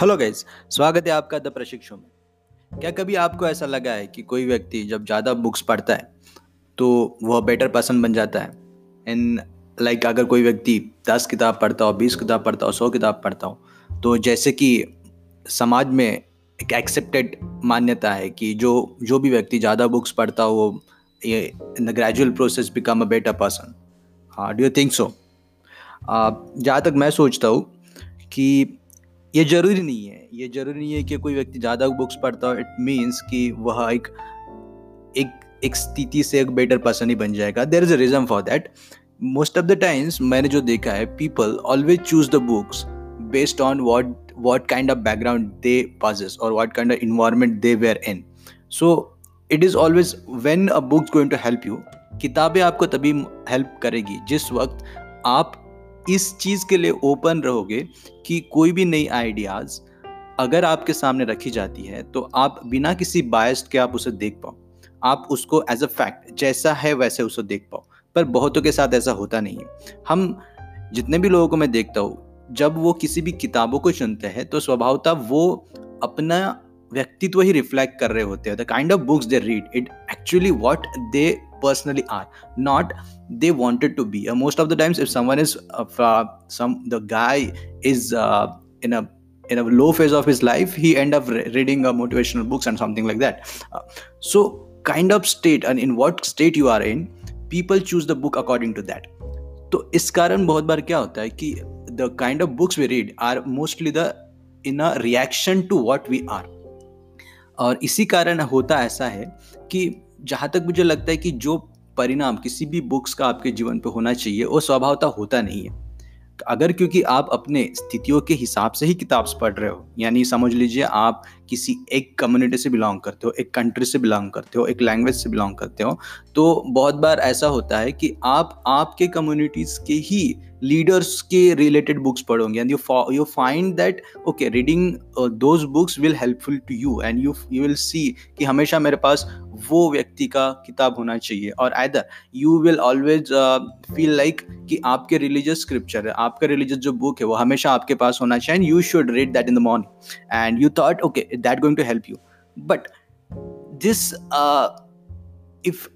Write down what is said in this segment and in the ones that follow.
Hello guys स्वागत है आपका द प्रशिक्षु में। क्या कभी आपको ऐसा लगा है कि कोई व्यक्ति जब ज़्यादा बुक्स पढ़ता है तो वह बेटर पर्सन बन जाता है? इन लाइक like, अगर कोई व्यक्ति दस किताब पढ़ता हो बीस किताब पढ़ता हो सौ किताब पढ़ता हो तो जैसे कि समाज में एक एक्सेप्टेड मान्यता है कि जो जो भी व्यक्ति ज़्यादा बुक्स पढ़ता हो वो ये in the gradual process become a better person हाँ डू यू थिंक सो जहाँ तक मैं सोचता हूँ कि ये ज़रूरी नहीं है। ये ज़रूरी नहीं है कि कोई व्यक्ति ज़्यादा बुक्स पढ़ता हो। इट मीन्स कि वह एक एक एक स्थिति से एक बेटर पर्सन ही बन जाएगा। There is a reason for that most of the times मैंने जो देखा है people always choose the books based on what what kind of background they possess और what kind of environment they were in so it is always when a books going to help you किताबें आपको तभी help करेगी जिस वक्त आप इस चीज़ के लिए ओपन रहोगे कि कोई भी नई आइडियाज़ अगर आपके सामने रखी जाती है तो आप बिना किसी बायस्ड के आप उसे देख पाओ। आप उसको एज अ फैक्ट जैसा है वैसे उसे देख पाओ। पर बहुतों के साथ ऐसा होता नहीं है। हम जितने भी लोगों को मैं देखता हूँ, जब वो किसी भी किताबों को चुनते हैं तो स्वभावतः वो अपना व्यक्तित्व ही रिफ्लेक्ट कर रहे होते हैं the kind of books they read it actually what they personally are not they wanted to be uh, most of the times if someone is uh, some the guy is uh, in a in a low phase of his life he end up re- reading uh, motivational books and something like that uh, so kind of state and in what state you are in people choose the book according to that तो इस कारण बहुत बार क्या होता है कि the kind of books we read are mostly the in a reaction to what we are और इसी कारण होता ऐसा है कि जहाँ तक मुझे लगता है कि जो परिणाम किसी भी बुक्स का आपके जीवन पे होना चाहिए, वो स्वभावता होता नहीं है। अगर क्योंकि आप अपने स्थितियों के हिसाब से ही किताब पढ़ रहे हो, यानी समझ लीजिए आप किसी एक कम्युनिटी से बिलोंग करते हो, एक कंट्री से बिलोंग करते हो, एक लैंग्वेज से बिलोंग करते हो तो बहुत बार ऐसा होता है कि आप आपके कम्युनिटीज़ के ही लीडर्स के रिलेटेड बुक्स पढ़ोगे and you you find that okay reading those books will helpful to you and you you will see कि हमेशा मेरे पास वो व्यक्ति का किताब होना चाहिए. और either you will always feel like कि आपके रिलीजियस स्क्रिप्चर है, आपका रिलीजियस जो बुक है, वो हमेशा आपके पास होना चाहिए. And you should read that in the morning and you thought okay that going to help you but this if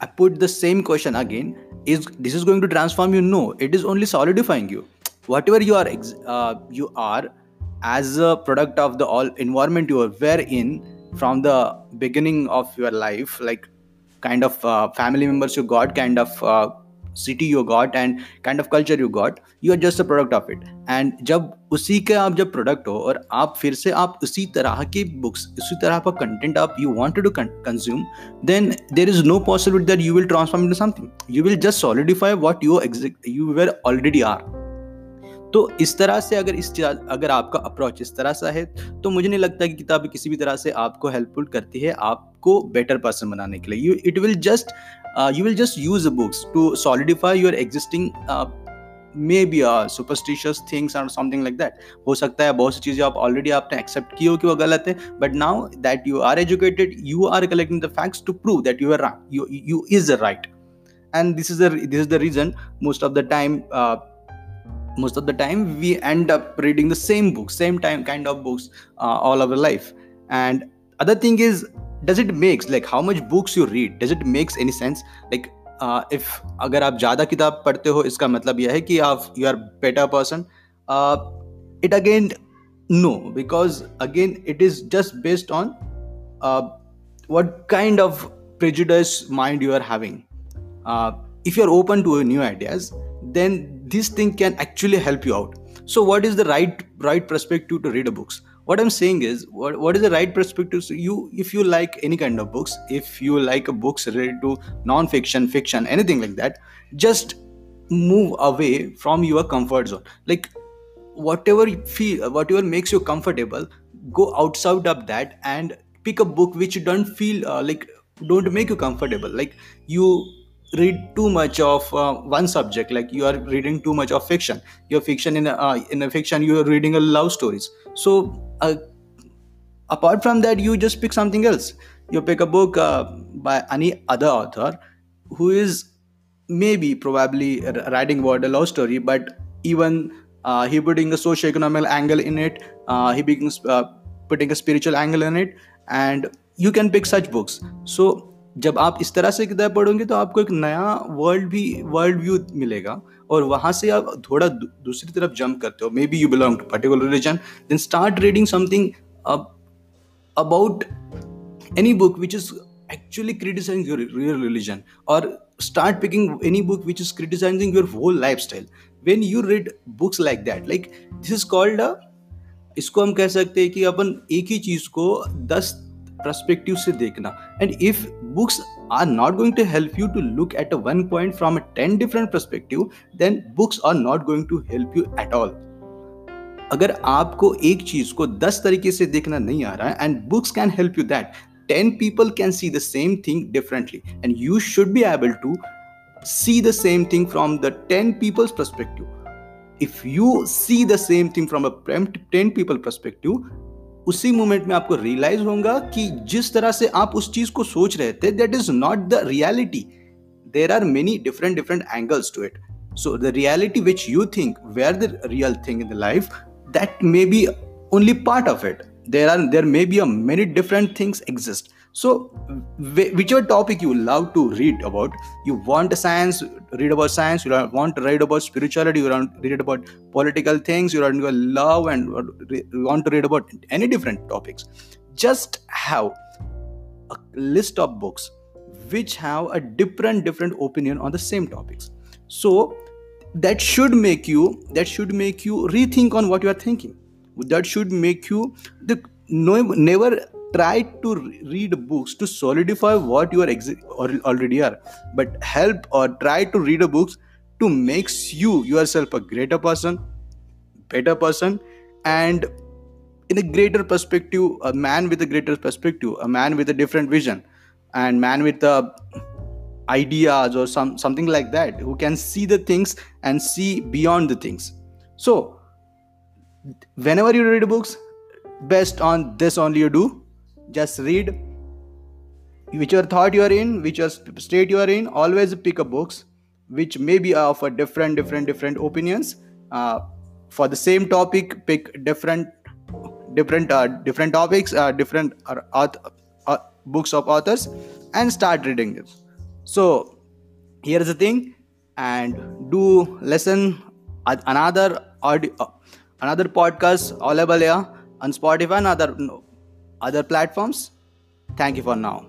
I put the same question again. Is this is going to transform you? No it is only solidifying you. Whatever you are uh, you are as a product of the all environment you were in from the beginning of your life like kind of uh, family members you got kind of uh, city you got and kind of culture you got you are just a product of it and जब उसी के आप जब product हो और आप फिर से आप उसी तरह की बुक्स उसी तरह का कंटेंट आप you want to consume then there is no possibility that you will transform in something you will just solidify what you you were already are तो इस तरह से अगर इस अगर आपका अप्रोच इस तरह सा है तो मुझे नहीं लगता कि किताबें किसी भी तरह से आपको हेल्पफुल करती है आपको बेटर पर्सन बनाने के लिए. You it will just you will just use the books to solidify your existing maybe superstitious things और समथिंग लाइक दैट हो सकता है बहुत सी चीज़ें आप ऑलरेडी आपने एक्सेप्ट की हो कि वो गलत है but now that you are educated you are collecting the facts to prove that you are you you is right and this is the this is the reason most of the time uh, most of the time we end up reading the same books same time kind of books uh, all our life and other thing is does it makes like how much books you read does it makes any sense like uh, if अगर आप ज़्यादा किताब पढ़ते हो इसका मतलब यह है कि आप you are better person it again no because again it is just based on uh, what kind of prejudice mind you are having uh, if you are open to new ideas then this thing can actually help you out so what is the right right perspective to read a books what i'm saying is what, what is the right perspective? So you if you like any kind of books if you like books related to non-fiction fiction anything like that just move away from your comfort zone. Like whatever you feel whatever makes you comfortable go outside of that and pick a book which you don't feel uh, like don't make you comfortable. Like you read too much of uh, one subject like you are reading too much of fiction. Your fiction in a, uh, in a fiction you are reading a love stories. So uh, apart from that you just pick something else. You pick a book uh, by any other author who is maybe probably writing about a love story but even uh, he putting a socio-economic angle in it uh, he begins putting a spiritual angle in it and you can pick such books. So जब आप इस तरह से किताब पढ़ोगे तो आपको एक नया वर्ल्ड भी वर्ल्ड व्यू मिलेगा और वहाँ से आप थोड़ा दूसरी तरफ़ जंप करते हो। May be you belong to particular religion then start reading something about any book which is actually criticise your your religion और start picking any book which is criticising your whole lifestyle when you read books like that like this is called इसको हम कह सकते हैं कि अपन एक ही चीज़ को दस परस्पेक्टिव से देखना। And if books are not going to help you to look at a one point from a ten different perspective then books are not going to help you at all अगर आपको एक चीज़ को दस तरीके से देखना नहीं आ रहा है and books can help you that ten people can see the same thing differently and you should be able to see the same thing from the ten people's perspective if you see the same thing from a ten people perspective उसी moment में आपको realise होगा कि जिस तरह से आप उस चीज़ को सोच रहे थे that is not the reality there are many different different angles to it so the reality which you think we are the real thing in the life that may be only part of it there are there may be a many different things exist. So whichever topic you love to read about? You want science read about science you want to read about spirituality you want to read about political things you want to love and want to read about any different topics. Just have a list of books which have a different different opinion on the same topics. So that should make you that should make you rethink on what you are thinking. That should make you the no, never try to read books to solidify what you are exi- or already are but help or try to read a books to makes you yourself a greater person better person and in a greater perspective a man with a greater perspective a man with a different vision and man with a ideas or some something like that who can see the things and see beyond the things. So whenever you read books best on this only you do just read whichever thought you are in whichever state you are in always pick up books which may be of a different different different opinions. Uh, for the same topic pick different different uh, different topics uh, different uh, uh, books of authors and start reading it. So here's the thing and do listen another audio another podcast available here on Spotify and other other platforms. Thank you for now.